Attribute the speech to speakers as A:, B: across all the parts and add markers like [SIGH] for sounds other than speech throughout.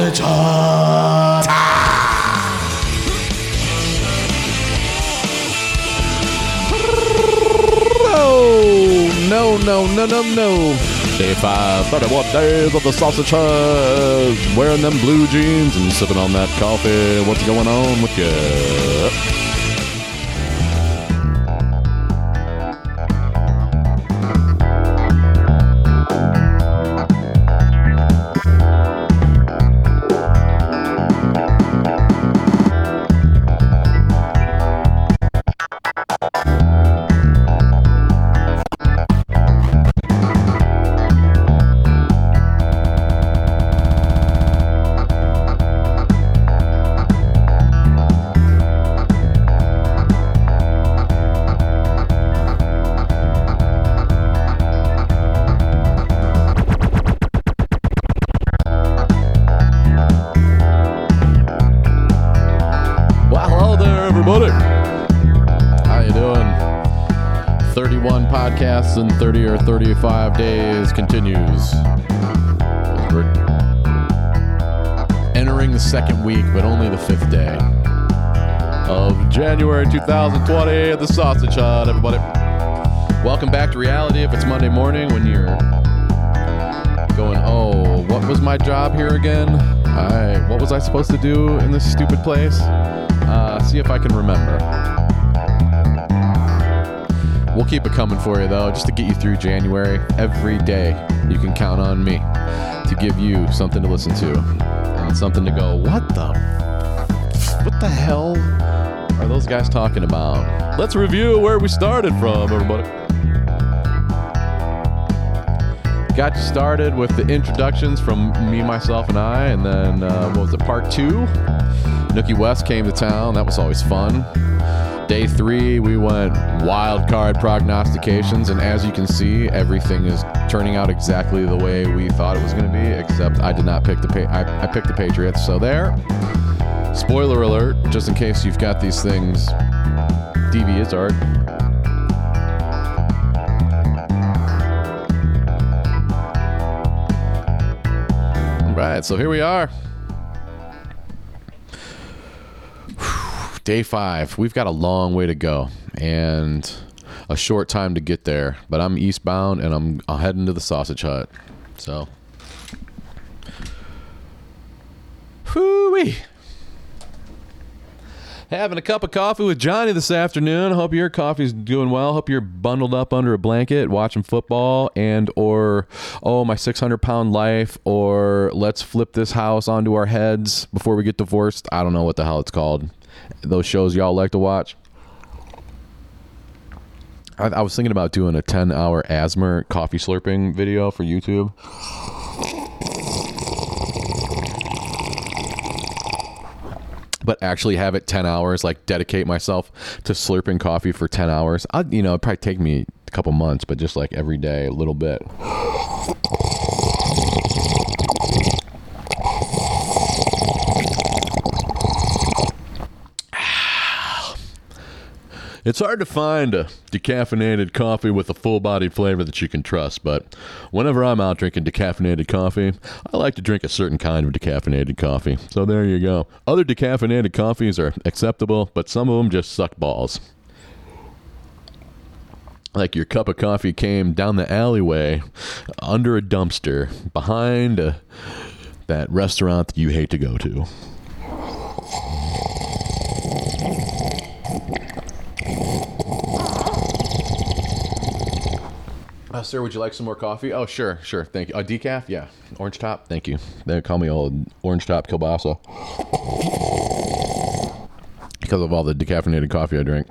A: Sausage Hut.
B: No, no, no, no, no. Day five, 31 days of the sausage hut. Wearing them blue jeans and sipping on that coffee. What's going on with you? Podcasts in 30 or 35 days continues. We're entering the second week, but only the fifth day of January 2020 at the Sausage Hut, everybody. Welcome back to reality. If it's Monday morning when you're going, oh, what was my job here again? I what was I supposed to do in this stupid place? Uh, see if I can remember. We'll keep it coming for you though, just to get you through January. Every day, you can count on me to give you something to listen to and something to go. What the? What the hell are those guys talking about? Let's review where we started from, everybody. Got you started with the introductions from me, myself, and I, and then uh, what was it, part two? Nookie West came to town. That was always fun. Day three, we went wild card prognostications, and as you can see, everything is turning out exactly the way we thought it was going to be. Except I did not pick the pa- I, I picked the Patriots. So there. Spoiler alert, just in case you've got these things. Devious art. Right, so here we are. Day five. We've got a long way to go and a short time to get there. But I'm eastbound and I'm, I'm heading to the sausage hut. So, whoo Having a cup of coffee with Johnny this afternoon. Hope your coffee's doing well. Hope you're bundled up under a blanket watching football and or oh my 600 pound life or let's flip this house onto our heads before we get divorced. I don't know what the hell it's called. Those shows y'all like to watch. I, I was thinking about doing a 10 hour asthma coffee slurping video for YouTube. But actually have it 10 hours like dedicate myself to slurping coffee for 10 hours. I you know it'd probably take me a couple months but just like every day a little bit It's hard to find a decaffeinated coffee with a full bodied flavor that you can trust, but whenever I'm out drinking decaffeinated coffee, I like to drink a certain kind of decaffeinated coffee. So there you go. Other decaffeinated coffees are acceptable, but some of them just suck balls. Like your cup of coffee came down the alleyway under a dumpster behind uh that restaurant that you hate to go to. Uh, sir, would you like some more coffee? Oh, sure, sure. Thank you. A decaf? Yeah. Orange top? Thank you. They call me old orange top kielbasa. Because of all the decaffeinated coffee I drink.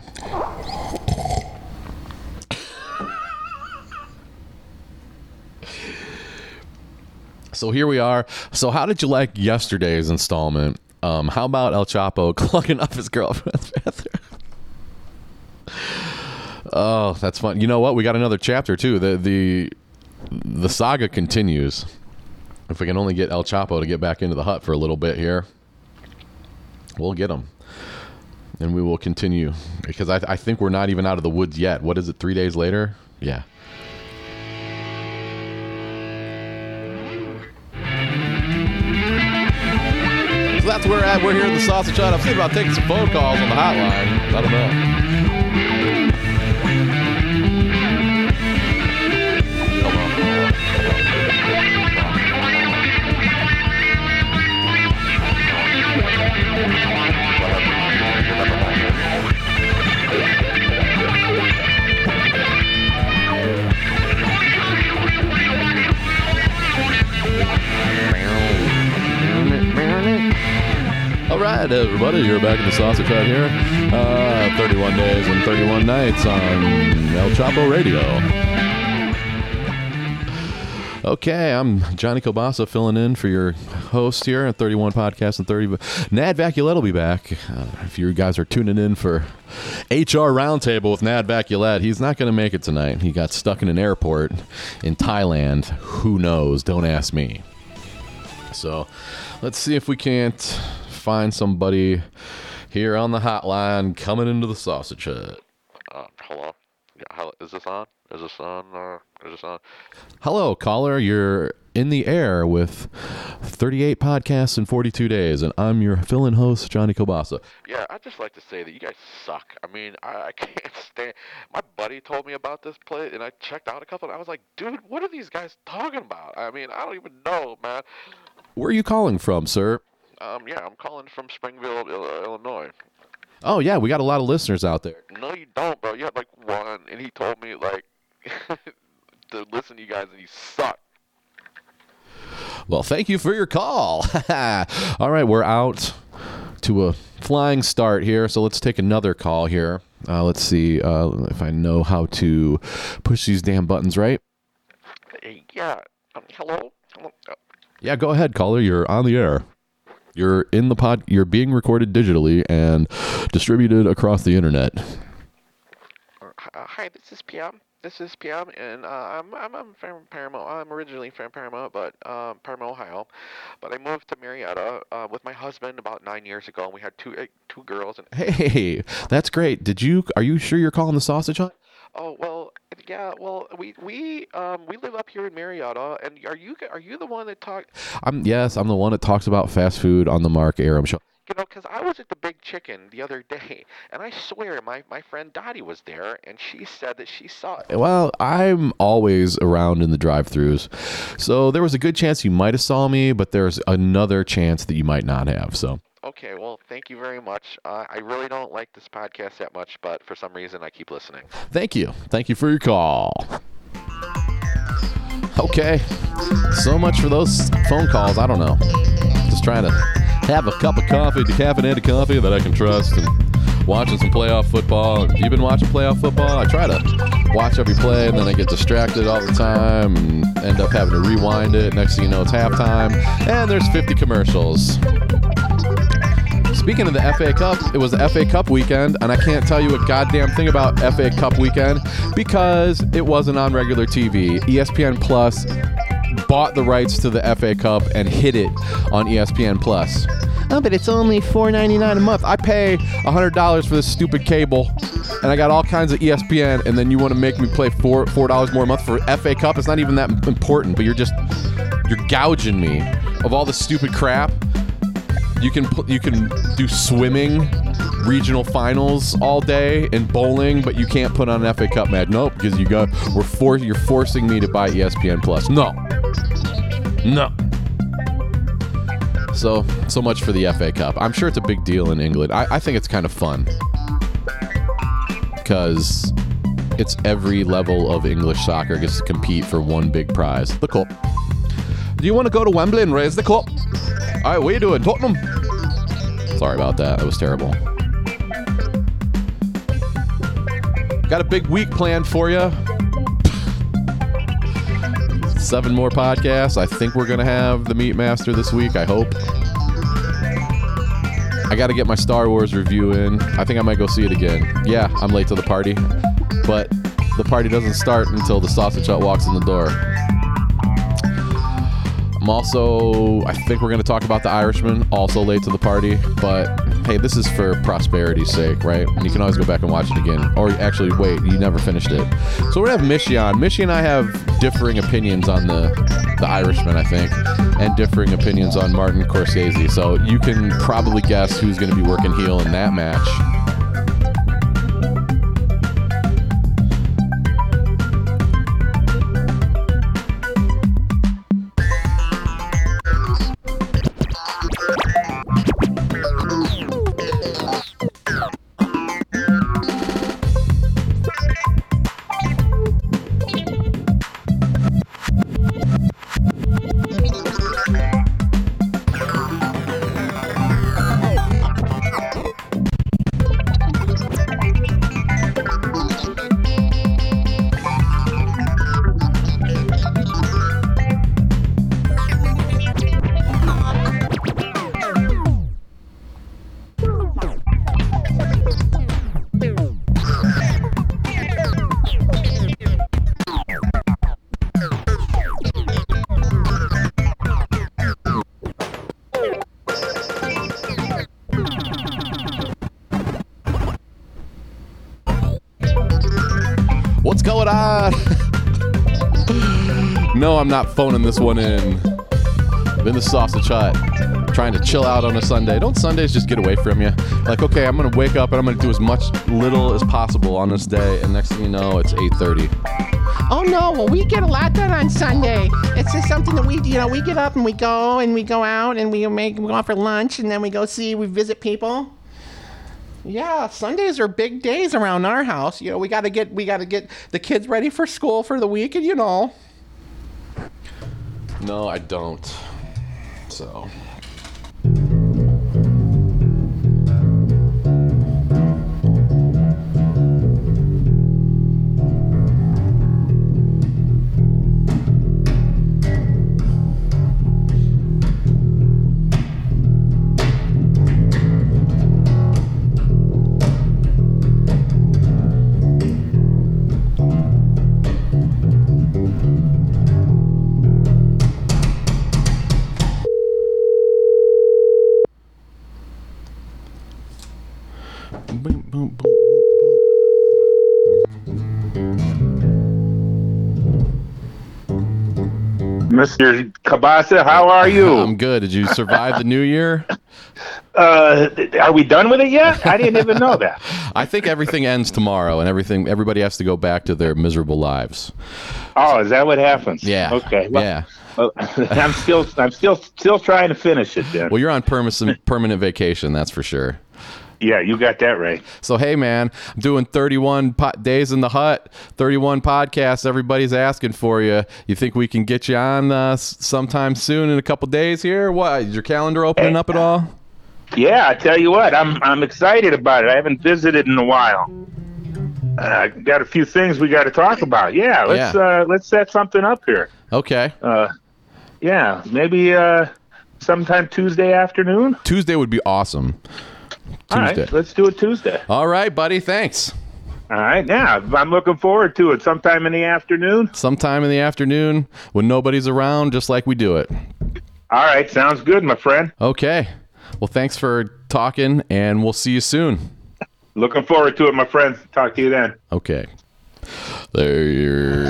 B: So here we are. So how did you like yesterday's installment? Um, how about El Chapo [LAUGHS] clucking up his girlfriend's bathroom? Oh, that's fun. You know what? We got another chapter too. The the the saga continues. If we can only get El Chapo to get back into the hut for a little bit here, we'll get him. And we will continue because I, I think we're not even out of the woods yet. What is it, three days later? Yeah. So that's where we're at. We're here at the Sausage Hut. I'm thinking about taking some phone calls on the hotline. I don't know. Right, everybody, you're back in the Sausage Hut here. Uh, 31 days and 31 nights on El Chapo Radio. Okay, I'm Johnny Kobasa filling in for your host here at 31 Podcast and 30. Nad Vaculette will be back. Uh, if you guys are tuning in for HR Roundtable with Nad Vaculette, he's not going to make it tonight. He got stuck in an airport in Thailand. Who knows? Don't ask me. So let's see if we can't find somebody here on the hotline coming into the sausage hut.
C: Uh, hello. Yeah, hello. Is this on? Is this on? Uh, is this on?
B: Hello, caller. You're in the air with 38 podcasts in 42 days, and I'm your fill-in host, Johnny Kobasa.
C: Yeah, I'd just like to say that you guys suck. I mean, I, I [LAUGHS] can't stand. My buddy told me about this place, and I checked out a couple. And I was like, dude, what are these guys talking about? I mean, I don't even know, man.
B: Where are you calling from, sir?
C: Um, yeah, I'm calling from Springville, Il- Illinois.
B: Oh, yeah, we got a lot of listeners out there.
C: No, you don't, bro. You have like one, and he told me like [LAUGHS] to listen to you guys, and you suck.
B: Well, thank you for your call. [LAUGHS] All right, we're out to a flying start here, so let's take another call here. Uh, let's see uh, if I know how to push these damn buttons right.
C: Yeah. Um, hello. Hello. Uh,
B: Yeah, go ahead, caller. You're on the air. You're in the pod. You're being recorded digitally and distributed across the internet.
C: Uh, hi, this is PM. This is PM, and uh, I'm I'm I'm from Paramount. I'm originally from Paramount, but um, Paramount, Ohio. But I moved to Marietta uh, with my husband about nine years ago, and we had two uh, two girls. And
B: Hey, that's great. Did you? Are you sure you're calling the sausage hut?
C: oh well, yeah, well we we um we live up here in Marietta, and are you are you the one that talked?
B: I'm yes. I'm the one that talks about fast food on the Mark Aram show.
C: You know, because I was at the Big Chicken the other day, [LAUGHS] and I swear my my friend Dottie was there, and she said that she saw it.
B: Well, I'm always around in the drive-throughs, so there was a good chance you might have saw me, but there's another chance that you might not have. So.
C: Okay, well, thank you very much. Uh, I really don't like this podcast that much, but for some reason I keep listening.
B: Thank you. Thank you for your call. Okay. So much for those phone calls. I don't know. Just trying to have a cup of coffee, decaffeinated coffee that I can trust, and watching some playoff football. You've been watching playoff football? I try to watch every play, and then I get distracted all the time and end up having to rewind it. Next thing you know, it's halftime, and there's 50 commercials. Speaking of the FA Cup, it was the FA Cup weekend, and I can't tell you a goddamn thing about FA Cup weekend because it wasn't on regular TV. ESPN Plus bought the rights to the FA Cup and hid it on ESPN Plus. Oh, but it's only $4.99 a month. I pay $100 for this stupid cable, and I got all kinds of ESPN, and then you want to make me play four $4 more a month for FA Cup? It's not even that important, but you're just, you're gouging me of all the stupid crap. You can pl- you can do swimming, regional finals all day, and bowling, but you can't put on an FA Cup match. Nope, because you got we're for you're forcing me to buy ESPN Plus. No, no. So so much for the FA Cup. I'm sure it's a big deal in England. I, I think it's kind of fun because it's every level of English soccer gets to compete for one big prize, the cup. Do you want to go to Wembley and raise the cup? All right, what are you doing, Tottenham? Sorry about that. That was terrible. Got a big week planned for you. Seven more podcasts. I think we're to have the Meat Master this week. I hope. I got to get my Star Wars review in. I think I might go see it again. Yeah, I'm late to the party, but the party doesn't start until the sausage hut walks in the door. I'm also, I think we're going to talk about The Irishman, also late to the party, but hey, this is for prosperity's sake, right? And you can always go back and watch it again. Or actually, wait, you never finished it. So we're gonna have Mishy on. Mishy and I have differing opinions on the the Irishman, I think, and differing opinions on Martin Scorsese. So you can probably guess who's gonna be working heel in that match. What's going on? [LAUGHS] no, I'm not phoning this one in. I'm in the sausage hut, trying to chill out on a Sunday. Don't Sundays just get away from you? Like, okay, I'm gonna wake up and I'm gonna do as much little as possible on this day, and next thing you know, it's 8:30.
D: Oh no, well we get a lot done on Sunday. It's just something that we, you know, we get up and we go and we go out and we make we go out for lunch and then we go see, we visit people. Yeah, Sundays are big days around our house. You know, we got to get we got to get the kids ready for school for the week, and you know.
B: No, I don't. So.
E: Mr. Kabasa, how are you?
B: I'm good. Did you survive the new year? [LAUGHS]
E: Uh, are we done with it yet? I didn't even know that. [LAUGHS]
B: I think everything ends tomorrow, and everything everybody has to go back to their miserable lives.
E: Oh, is that what happens?
B: Yeah.
E: Okay. Well,
B: yeah.
E: well, [LAUGHS] I'm still, I'm still, still trying to finish it. Then.
B: Well, you're on permanent permanent vacation, that's for sure.
E: Yeah, you got that right.
B: So hey, man, I'm doing 31 po- days in the hut, 31 podcasts. Everybody's asking for you. You think we can get you on uh, sometime soon in a couple days here? What? Is your calendar opening up at all?
E: Yeah, I tell you what, I'm, I'm excited about it. I haven't visited in a while. Uh, got a few things we got to talk about. Yeah, let's,
B: Yeah.
E: uh, let's set something up here.
B: Okay.
E: Uh, yeah, maybe uh, sometime Tuesday afternoon.
B: Tuesday would be awesome.
E: All
B: Tuesday.
E: right, let's do it Tuesday.
B: All right, buddy. Thanks.
E: All right, yeah, I'm looking forward to it. Sometime in the afternoon.
B: Sometime in the afternoon when nobody's around, just like we do it.
E: All right, sounds good, my friend.
B: Okay. Well, thanks for talking, and we'll see you soon.
E: Looking forward to it, my friend. Talk to you then.
B: Okay. There, you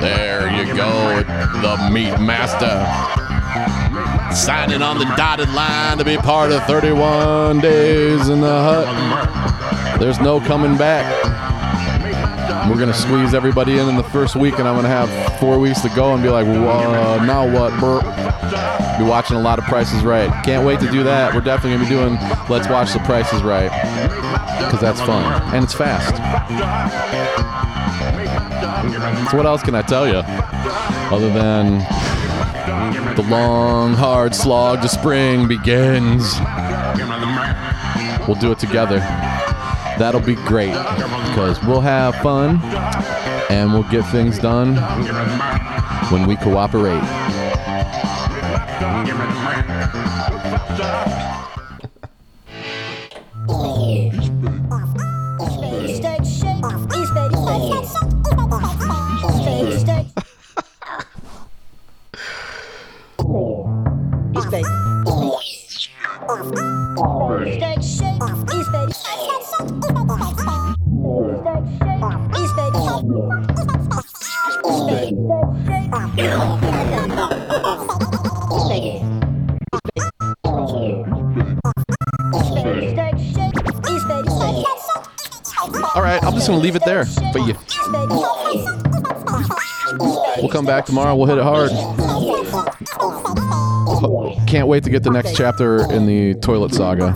B: there you go, the meat master. Signing on the dotted line to be part of 31 days in the hut. There's no coming back. We're gonna squeeze everybody in in the first week, and I'm gonna have four weeks to go and be like, now what, bro? Be watching a lot of Prices Right. Can't wait to do that. We're definitely gonna be doing Let's Watch the Prices Right because that's fun and it's fast. So what else can I tell you other than the long, hard slog to spring begins? We'll do it together. That'll be great because we'll have fun and we'll get things done when we cooperate. All right, I'm just gonna leave it there. But you, we'll come back tomorrow. We'll hit it hard. Can't wait to get the next chapter in the toilet saga.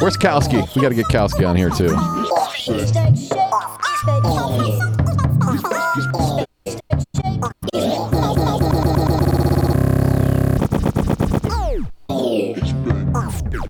B: Where's Kowski? We got to get Kowski on here too.